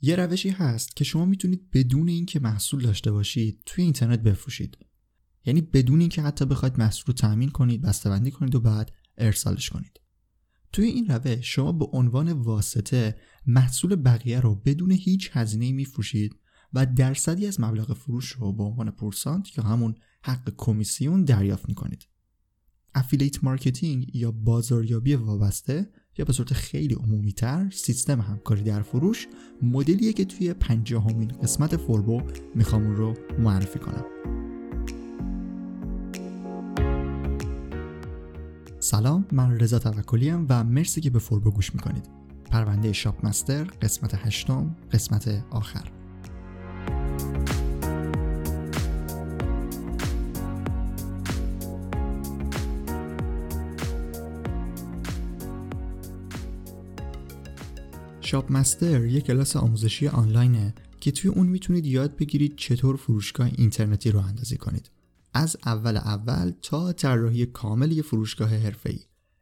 یه روشی هست که شما می‌تونید بدون اینکه محصول داشته باشید توی اینترنت بفروشید. یعنی بدون اینکه حتی بخواید محصول رو تامین کنید بسته‌بندی کنید و بعد ارسالش کنید. توی این روش شما به عنوان واسطه محصول بقیه رو بدون هیچ هزینه میفروشید و درصدی از مبلغ فروش رو به عنوان پورسانت یا همون حق کمیسیون دریافت می‌کنید. affiliate marketing یا بازاریابی وابسته یا به صورت خیلی عمومی تر سیستم همکاری در فروش مدلیه که توی پنجاهمین قسمت فوربو می‌خوام رو معرفی کنم. سلام من رضا توکلی و مرسی که به فوربو گوش می‌کنید. پرونده شاپ مستر قسمت هشتم قسمت آخر. شاپ مستر یک کلاس آموزشی آنلاینه که توی اون می‌تونید یاد بگیرید چطور فروشگاه اینترنتی رو راه‌اندازی کنید. از اول اول تا طراحی کامل یه فروشگاه حرفه‌ای.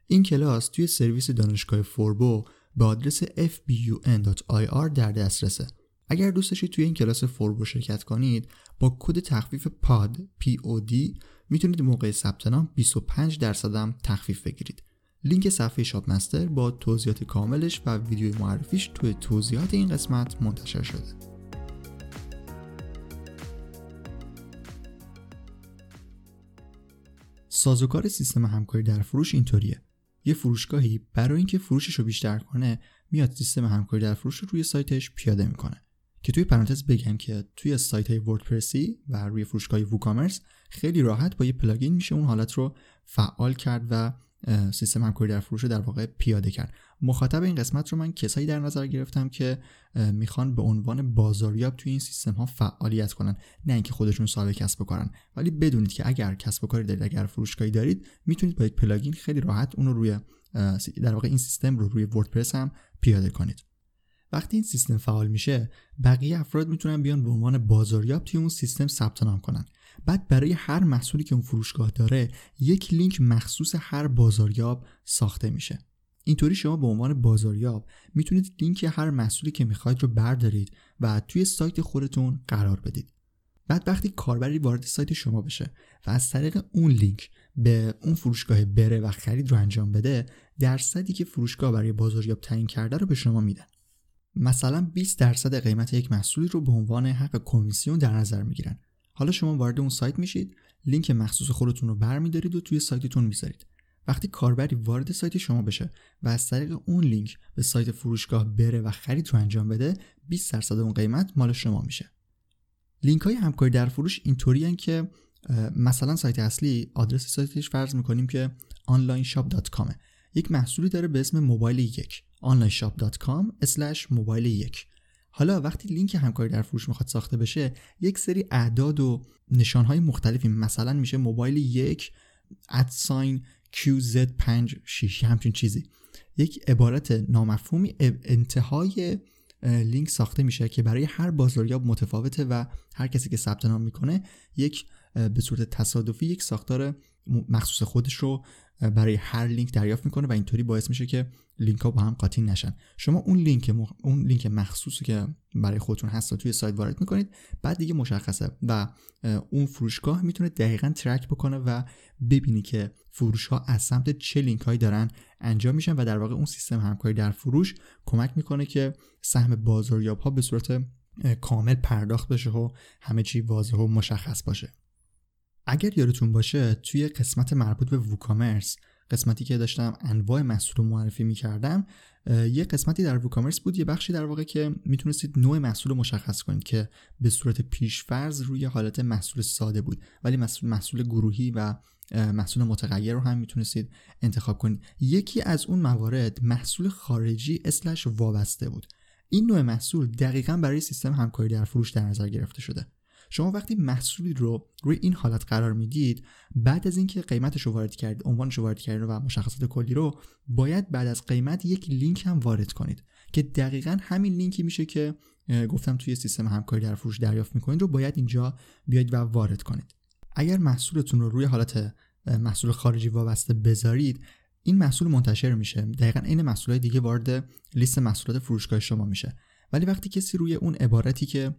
این کلاس توی سرویس دانشگاه فوربو به آدرس fbun.ir در دسترسه. اگر دوست داشتید توی این کلاس فوربو شرکت کنید با کد تخفیف پاد POD می‌تونید موقع ثبت نام 25 درصد تخفیف بگیرید. لینک صفحه شاپ مستر با توضیحات کاملش و ویدیوی معرفیش توی توضیحات این قسمت منتشر شده. سازوکار سیستم همکاری در فروش اینطوریه. یه فروشگاهی برای اینکه فروشش رو بیشتر کنه میاد سیستم همکاری در فروش رو روی سایتش پیاده می‌کنه. که توی پرانتز بگم که توی سایت های وردپرسی و روی فروشگاه ووکامرس خیلی راحت با یه plugin میشه اون حالت رو فعال کرد و سیستم همکاری در فروش رو در واقع پیاده کرد. مخاطب این قسمت رو من کسایی در نظر گرفتم که می‌خوان به عنوان بازاریاب توی این سیستم ها فعالیت کنن. نه اینکه خودشون صاحب کسب بکنن ولی بدونید که اگر کسب و کاری دارید اگر فروشگاهی دارید می‌تونید با یک plugin خیلی راحت اون رو روی در واقع این سیستم رو روی وردپرس هم پیاده کنید. وقتی این سیستم فعال میشه بقیه افراد می‌تونن بیان به عنوان بازاریاب توی اون سیستم ثبت نام کنن. بعد برای هر محصولی که اون فروشگاه داره یک لینک مخصوص هر بازاریاب ساخته میشه. اینطوری شما به عنوان بازاریاب می‌تونید لینک هر محصولی که می‌خواید رو بردارید و توی سایت خودتون قرار بدید. بعد وقتی کاربری وارد سایت شما بشه و از طریق اون لینک به اون فروشگاه بره و خرید رو انجام بده درصدی که فروشگاه برای بازاریاب تعیین کرده رو به شما میدن مثلا 20 درصد قیمت یک محصولی رو به عنوان حق کمیسیون در نظر می‌گیرن. حالا شما وارد اون سایت میشید لینک مخصوص خودتون رو برمیدارید و توی سایتتون می‌ذارید. وقتی کاربری وارد سایت شما بشه و از طریق اون لینک به سایت فروشگاه بره و خرید رو انجام بده 20 درصد اون قیمت مال شما میشه. لینک های همکاری در فروش اینطوری که مثلا سایت اصلی آدرس سایتش فرض می‌کنیم که onlineshop.com یک محصولی داره به اسم موبایل یک. onlineshop.com موبایل یک. حالا وقتی لینک همکاری در فروش می‌خواد ساخته بشه یک سری اعداد و نشانهای مختلفی مثلا میشه موبایل یک ادساین QZ56 همچین چیزی. یک عبارت نامفهومی انتهای لینک ساخته میشه که برای هر بازاریاب متفاوته و هر کسی که ثبت نام می‌کنه یک به صورت تصادفی یک ساختار مخصوص خودش رو برای هر لینک دریافت می‌کنه و اینطوری باعث میشه که لینک ها با هم قاطی نشن. شما اون لینک اون لینک مخصوصی که برای خودتون هست توی سایت وارد می‌کنید بعد دیگه مشخصه و اون فروشگاه می‌تونه دقیقا track بکنه و ببینی که فروش ها از سمت چه لینک هایی دارن انجام میشن و در واقع اون سیستم همکاری در فروش کمک می‌کنه که سهم بازاریاب ها به صورت کامل پرداخت بشه و همه چی واضح و مشخص باشه. اگر یادتون باشه توی قسمت مربوط به ووکامرس قسمتی که داشتم انواع محصول رو معرفی می‌کردم یه قسمتی در ووکامرس بود یه بخشی در واقع که می‌تونستید نوع محصول رو مشخص کنید که به صورت پیشفرض روی حالت محصول ساده بود. ولی محصول محصول گروهی و محصول متغیر رو هم می‌تونستید انتخاب کنید. یکی از اون موارد محصول خارجی اسلش وابسته بود. این نوع محصول دقیقا برای سیستم همکاری در فروش در نظر گرفته شده. شما وقتی محصولی رو روی این حالت قرار می‌دید بعد از اینکه قیمتش رو وارد کردید عنوانش رو وارد کردید و مشخصات کلی رو باید بعد از قیمت یک لینک هم وارد کنید که دقیقا همین لینکی میشه که گفتم توی سیستم همکاری در فروش دریافت می‌کنید رو باید اینجا بیاید و وارد کنید. اگر محصولتون رو روی حالت محصول خارجی وابسته بذارید این محصول منتشر میشه. دقیقا این محصولات دیگه وارد لیست محصولات فروشگاه شما میشه. ولی وقتی کسی روی اون عبارتی که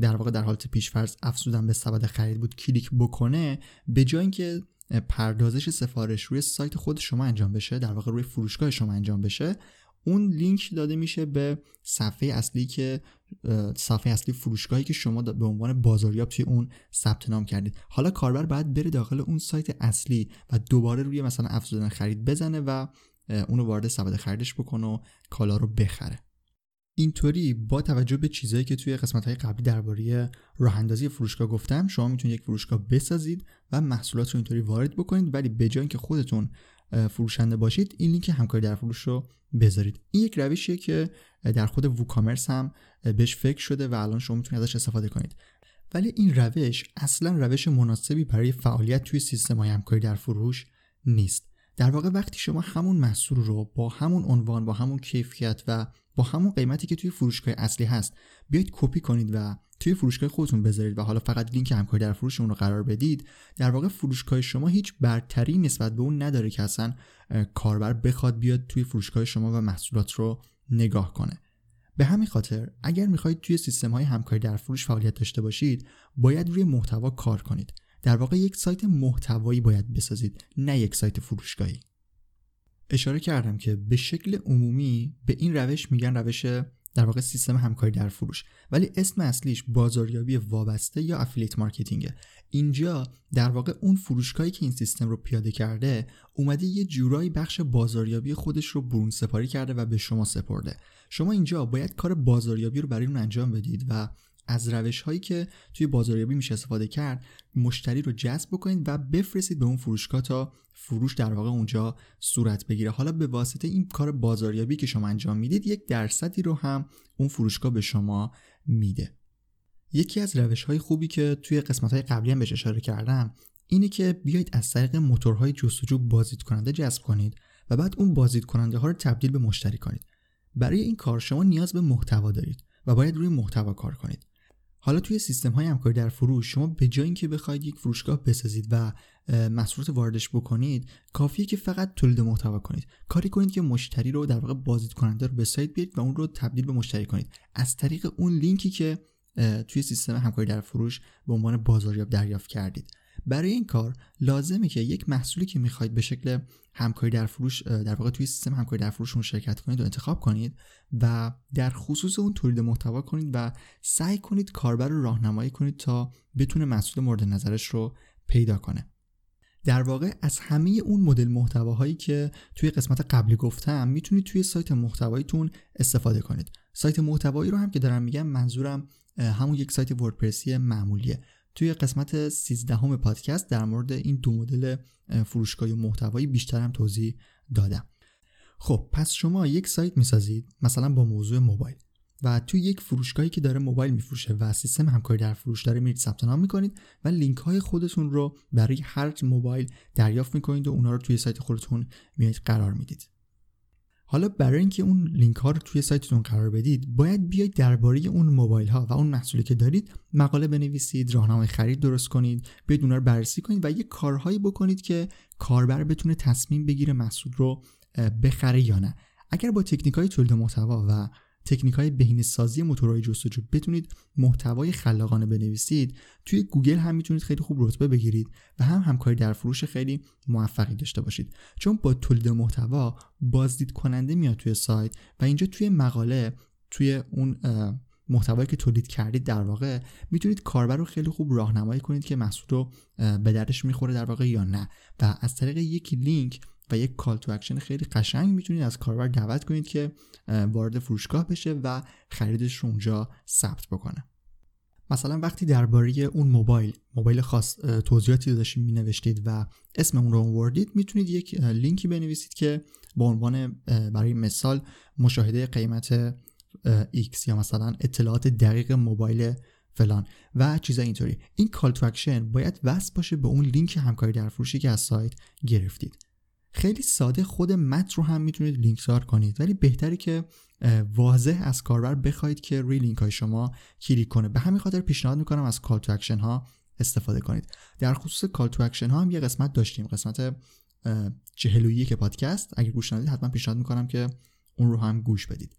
در واقع در حالت پیشفرض افزودن به سبد خرید بود کلیک بکنه به جای اینکه پردازش سفارش روی سایت خود شما انجام بشه در واقع روی فروشگاه شما انجام بشه اون لینک داده میشه به صفحه اصلی که صفحه اصلی فروشگاهی که شما به عنوان بازاریاب توی اون ثبت نام کردید. حالا کاربر باید بره داخل اون سایت اصلی و دوباره روی مثلا افزودن خرید بزنه و اونو وارد سبد خریدش بکنه و کالا رو بخره. اینطوری با توجه به چیزهایی که توی قسمت های قبلی درباره راه اندازی فروشگاه گفتم شما می‌تونید یک فروشگاه بسازید و محصولات رو اینطوری وارد بکنید ولی به جای اینکه خودتون فروشنده باشید این لینک همکاری در فروش رو بذارید. این یک روشیه که در خود ووکامرس هم بهش فکر شده و الان شما می‌تونید ازش استفاده کنید. ولی این روش اصلا روش مناسبی برای فعالیت توی سیستم های همکاری در فروش نیست. در واقع وقتی شما همون محصول رو با همون عنوان با همون کیفیت و با همون قیمتی که توی فروشگاه اصلی هست بیاید کپی کنید و توی فروشگاه خودتون بذارید و حالا فقط لینک همکاری در فروش اون رو قرار بدید در واقع فروشگاه شما هیچ برتری نسبت به اون نداره که اصلا کاربر بخواد بیاد توی فروشگاه شما و محصولات رو نگاه کنه. به همین خاطر اگر می‌خواهید توی سیستم های همکاری در فروش فعالیت داشته باشید باید روی محتوا کار کنید. در واقع یک سایت محتوایی باید بسازید نه یک سایت فروشگاهی. اشاره کردم که به شکل عمومی به این روش میگن روش در واقع سیستم همکاری در فروش. ولی اسم اصلیش بازاریابی وابسته یا افیلیت مارکتینگه. اینجا در واقع اون فروشگاهی که این سیستم رو پیاده کرده اومده یه جورایی بخش بازاریابی خودش رو برون سپاری کرده و به شما سپرده. شما اینجا باید کار بازاریابی رو برای اون انجام بدید و از روش هایی که توی بازاریابی میشه استفاده کرد مشتری رو جذب بکنید و بفرستید به اون فروشگاه تا فروش در واقع اونجا صورت بگیره. حالا به واسطه این کار بازاریابی که شما انجام می‌دید یک درصدی رو هم اون فروشگاه به شما میده. یکی از روش های خوبی که توی قسمت های قبلی هم بهش اشاره کردم اینه که بیایید از طریق موتورهای جستجو بازدید کننده جذب کنید و بعد اون بازدید کننده ها رو تبدیل به مشتری کنید. برای این کار شما نیاز به محتوا دارید و باید روی محتوا کار کنید. حالا توی سیستم های همکاری در فروش شما به جای اینکه بخواید یک فروشگاه بسازید و محصولات واردش بکنید کافیه که فقط تولید محتوا کنید. کاری کنید که مشتری رو در واقع بازدید کننده رو به سایت بیارید و اون رو تبدیل به مشتری کنید. از طریق اون لینکی که توی سیستم همکاری در فروش به عنوان بازاریاب دریافت کردید. برای این کار لازمه که یک محصولی که می‌خواید به شکل همکاری در فروش در واقع توی سیستم همکاری در فروش شرکت کنید و انتخاب کنید و در خصوص اون تولید محتوا کنید و سعی کنید کاربر رو راهنمایی کنید تا بتونه محصول مورد نظرش رو پیدا کنه. در واقع از همه اون مدل محتواهایی که توی قسمت قبلی گفتم می‌تونید توی سایت محتواییتون استفاده کنید. سایت محتوایی رو هم که دارم میگم منظورم همون یک سایت وردپرسی معمولیه. توی قسمت 13 همه پادکست در مورد این دو مدل فروشگاه محتوایی بیشتر هم توضیح دادم. خب پس شما یک سایت می‌سازید مثلا با موضوع موبایل و توی یک فروشگاهی که داره موبایل میفروشه و سیستم همکاری در فروش داره میرید ثبت نام می‌کنید و لینک های خودتون رو برای هر موبایل دریافت می‌کنید و اونا رو توی سایت خودتون میایید قرار می‌دید. حالا برای اینکه اون لینک ها رو توی سایتتون قرار بدید باید بیاید درباره اون موبایل ها و اون محصولی که دارید مقاله بنویسید راهنمای خرید درست کنید بیاید رو بررسی کنید و یه کارهایی بکنید که کاربر بتونه تصمیم بگیره محصول رو بخره یا نه. اگر با تکنیک های تولید محتوا و تکنیک های بهینه سازی موتورهای جستجو بتونید محتوای خلاقانه بنویسید. توی گوگل هم می‌تونید خیلی خوب رتبه بگیرید و هم همکاری در فروش خیلی موفقی داشته باشید. چون با تولید محتوا بازدید کننده میاد توی سایت و اینجا توی مقاله توی اون محتوایی که تولید کردید در واقع می‌تونید کاربر رو خیلی خوب راهنمایی کنید که محصول رو به دردش می‌خوره در واقع یا نه. و از طریق یک لینک و یک call to action خیلی قشنگ می‌تونید از کاربر دعوت کنید که وارد فروشگاه بشه و خریدش رو اونجا ثبت بکنه. مثلا وقتی درباره اون موبایل موبایل خاص توضیحاتی رو داشتید مینوشتید و اسم اون رو آوردید می‌تونید یک لینکی بنویسید که با عنوان برای مثال مشاهده قیمت X یا مثلا اطلاعات دقیق موبایل فلان و چیزا اینطوری. این call to action باید وصل باشه به اون لینک همکاری در فروشی که از سایت گرفتید. خیلی ساده خود متن رو هم می‌تونید لینک‌دار کنید. ولی بهتره که واضح از کاربر بخواید که روی لینک های شما کلیک کنه. به همین خاطر پیشنهاد می‌کنم از call to action ها استفاده کنید. در خصوص call to action ها هم یه قسمت داشتیم قسمت چهل و یک پادکست. اگر گوش ندید حتما پیشنهاد می‌کنم که اون رو هم گوش بدید.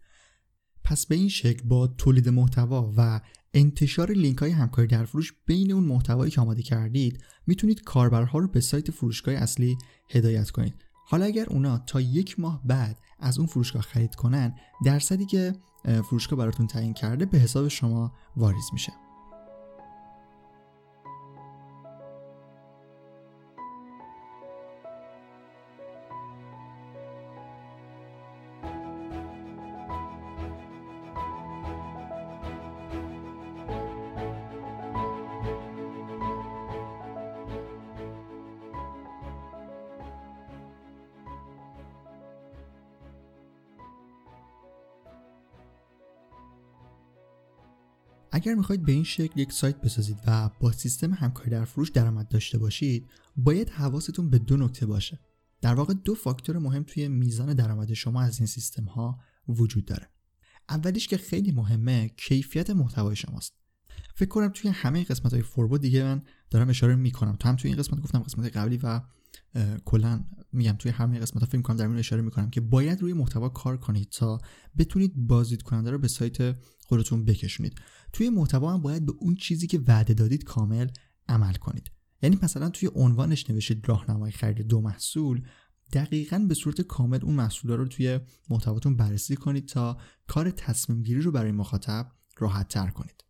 پس به این شکل با تولید محتوا و انتشار لینک های همکاری در فروش بین اون محتوایی که آماده کردید می‌تونید کاربرها رو به سایت فروشگاه اصلی هدایت کنید. حالا اگر اونا تا یک ماه بعد از اون فروشگاه خرید کنن درصدی که فروشگاه براتون تعیین کرده به حساب شما واریز میشه. اگر می‌خواید به این شکل یک سایت بسازید و با سیستم همکاری در فروش درآمد داشته باشید باید حواستون به دو نکته باشه. در واقع دو فاکتور مهم توی میزان درآمد شما از این سیستم ها وجود داره. اولیش که خیلی مهمه کیفیت محتوای شماست. فکر کنم توی همه قسمت های فوربو دیگه من دارم اشاره می‌کنم. تو هم توی این قسمت گفتم قسمت قبلی و کلا میگم توی همه قسمت ها فکر کنم در این اشاره می‌کنم که باید روی محتوا کار کنید تا بتونید بازدید کننده رو به سایت خودتون بکشونید. توی محتوا هم باید به اون چیزی که وعده دادید کامل عمل کنید. یعنی مثلا توی عنوانش نوشید راهنمای خرید دو محصول دقیقا به صورت کامل اون محصول رو توی محتواتون بررسی کنید تا کار تصمیم گیری رو برای مخاطب راحت تر کنید.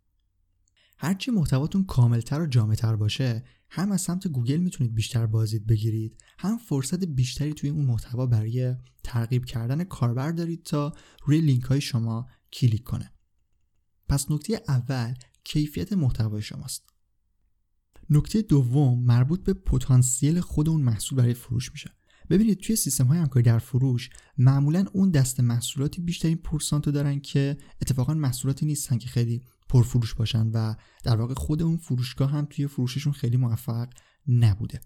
هرچی محتواتون کاملتر و جامعتر باشه هم از سمت گوگل می‌تونید بیشتر بازدید بگیرید هم فرصت بیشتری توی اون محتوا برای ترغیب کردن کاربر دارید تا روی لینک های شما کلیک کنه. پس نکته اول کیفیت محتوای شماست. نکته دوم مربوط به پتانسیل خود اون محصول برای فروش میشه. ببینید توی سیستم های همکاری در فروش معمولا اون دست محصولاتی بیشترین پرسانتو دارن که اتفاقا محصولاتی نیستن که خیلی پرفروش باشن و در واقع خود اون فروشگاه هم توی فروششون خیلی موفق نبوده.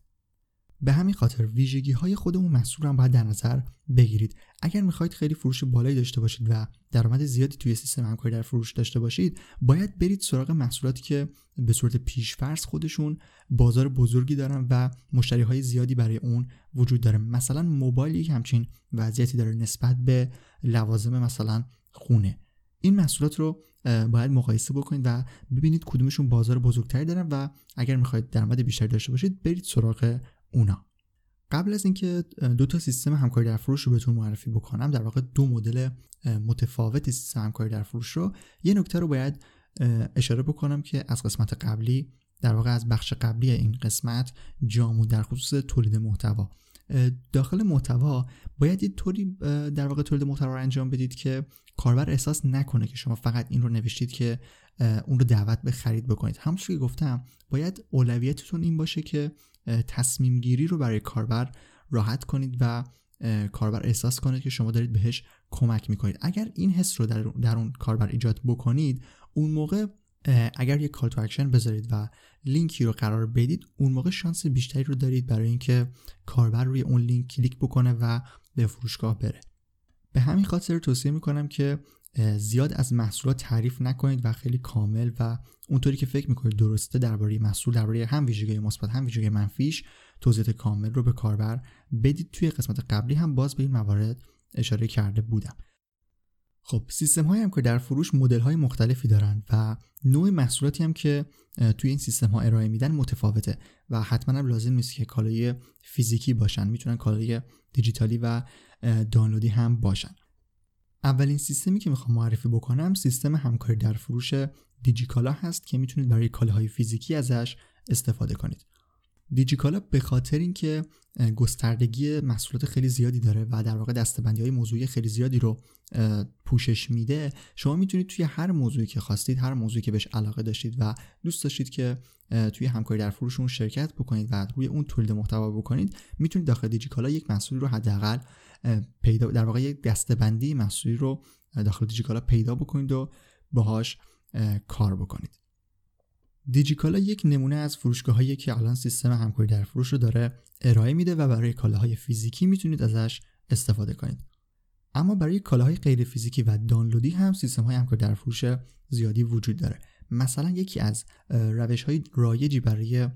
به همین خاطر ویژگی های خود اون محصول هم باید در نظر بگیرید. اگر می‌خواهید خیلی فروش بالایی داشته باشید و درآمد زیادی توی سیستم همکاری در فروش داشته باشید باید برید سراغ محصولاتی که به صورت پیشفرض خودشون بازار بزرگی دارن و مشتری های زیادی برای اون وجود داره. مثلا موبایل یک همچین وضعیتی داره نسبت به لوازم مثلا خونه. این محصولات رو باید مقایسه بکنید و ببینید کدومشون بازار بزرگتری دارن و اگر می‌خواید درآمد بیشتری داشته باشید برید سراغ اونا. قبل از اینکه دو تا سیستم همکاری در فروش رو بهتون معرفی بکنم در واقع دو مدل متفاوت سیستم همکاری در فروش رو یه نکته رو باید اشاره بکنم که از قسمت قبلی در واقع از بخش قبلی این قسمت جامو در خصوص تولید محتوا. داخل محتوا باید یه طوری در واقع تولید محتوا رو انجام بدید که کاربر احساس نکنه که شما فقط این رو نوشتید که اون رو دعوت به خرید بکنید. همونطور که گفتم باید اولویتتون این باشه که تصمیم گیری رو برای کاربر راحت کنید و کاربر احساس کنه که شما دارید بهش کمک می‌کنید. اگر این حس رو در, در اون کاربر ایجاد بکنید اون موقع اگر یک call to action بذارید و لینکی رو قرار بدید اون موقع شانس بیشتری رو دارید برای اینکه کاربر روی اون لینک کلیک بکنه و به فروشگاه بره. به همین خاطر توصیه می‌کنم که زیاد از محصولات تعریف نکنید و خیلی کامل و اونطوری که فکر می‌کنید درسته درباره محصول درباره هم ویژگی مثبت هم ویژگی منفیش توضیحات کامل رو به کاربر بدید. توی قسمت قبلی هم باز به این موارد اشاره کرده بودم. خب سیستم های هم که در فروش مدل های مختلفی دارن و نوع محصولاتی هم که توی این سیستم ها ارائه میدن متفاوته و حتما هم لازم نیست که کالای فیزیکی باشن. می‌تونن کالای دیجیتالی و دانلودی هم باشن. اولین سیستمی که می‌خوام معرفی بکنم سیستم همکاری در فروش دیجیکالا هست که می‌تونید برای کالاهای فیزیکی ازش استفاده کنید. دیجیکالا به خاطر اینکه گستردگی محصولات خیلی زیادی داره و در واقع دستبندی های موضوعی خیلی زیادی رو پوشش میده شما می‌تونید توی هر موضوعی که خواستید هر موضوعی که بهش علاقه داشتید و دوست داشتید که توی همکاری در فروش اون شرکت بکنید و روی اون تولید محتوا بکنید می‌تونید داخل دیجیکالا یک محصولی رو حداقل پیدا در واقع یک دستبندی محصولی رو داخل دیجیکالا پیدا بکنید و باهاش کار بکنید. دیجیکالا یک نمونه از فروشگاه هایی که الان سیستم همکاری در فروش رو داره ارائه میده و برای کالاهای فیزیکی می‌تونید ازش استفاده کنید. اما برای کالاهای غیر فیزیکی و دانلودی هم سیستم های همکاری در فروش زیادی وجود داره. مثلا یکی از روش های رایجی برای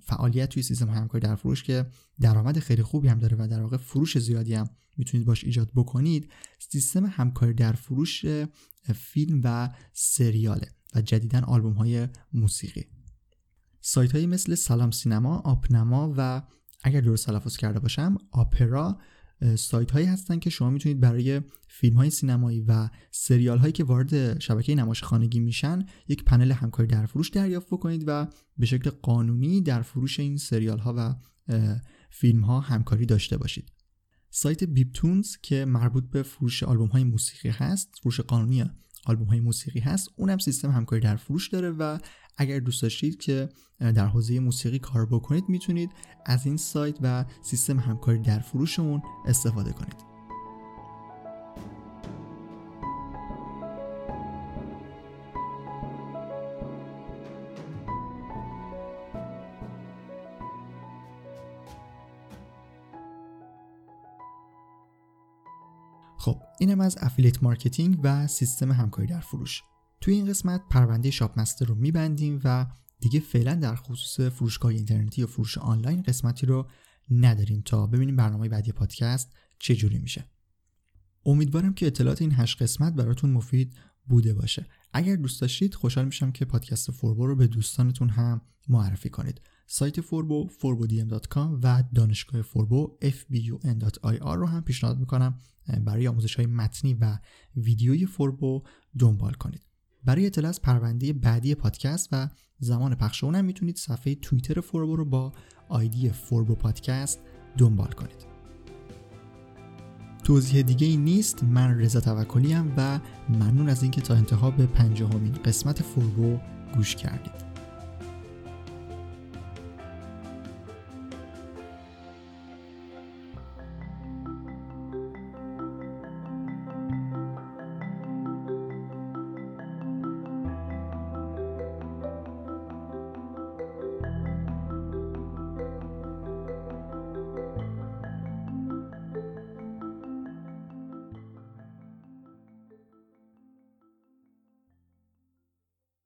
فعالیت توی سیستم همکاری در فروش که درآمد خیلی خوبی هم داره و در واقع فروش زیادی هم می‌تونید باش ایجاد بکنید سیستم همکاری در فروش فیلم و سریاله. و جدیدا آلبوم های موسیقی. سایت هایی مثل سلام سینما، آپنما و اگر درست تلفظ کرده باشم آپرا سایت هایی هستن که شما می‌تونید برای فیلم های سینمایی و سریال هایی که وارد شبکه نمایش خانگی میشن یک پنل همکاری در فروش دریافت بکنید و به شکل قانونی در فروش این سریال ها و فیلم ها همکاری داشته باشید. سایت بیپتونز که مربوط به فروش آلبوم های موسیقی هست فروش قانونی آلبوم های موسیقی هست اونم سیستم همکاری در فروش داره و اگر دوست داشتید که در حوزه موسیقی کار بکنید می‌تونید از این سایت و سیستم همکاری در فروشمون استفاده کنید. اینم از affiliate marketing و سیستم همکاری در فروش. توی این قسمت پرونده شاپ مستر رو میبندیم و دیگه فعلا در خصوص فروشگاه اینترنتی و فروش آنلاین قسمتی رو نداریم تا ببینیم برنامه بعدی پادکست چه جوری میشه. امیدوارم که اطلاعات این هشت قسمت براتون مفید بوده باشه. اگر دوست داشتید خوشحال میشم که پادکست فوربو رو به دوستانتون هم معرفی کنید. سایت فوربو forbodm.com و دانشگاه فوربو fbun.ir رو هم پیشنهاد می‌کنم برای آموزش های متنی و ویدیوی فوربو دنبال کنید. برای اطلاع از پرونده بعدی پادکست و زمان پخش اونم می‌تونید صفحه توییتر فوربو رو با آیدی فوربو پادکست دنبال کنید. توضیح دیگه ای نیست من رضا توکلی و ممنون از اینکه تا انتها به پنجاهمین قسمت فوربو گوش کردید.